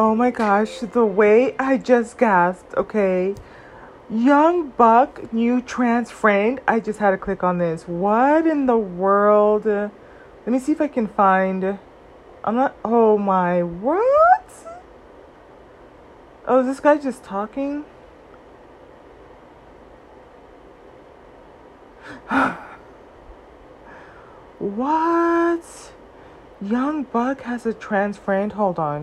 Oh my gosh, the way I just gasped, okay. Young Buck, new trans friend. I just had to click on this. What in the world? Let me see if I can find. I'm not. Oh my. What? Oh, is this guy just talking? what? Young Buck has a trans friend? Hold on.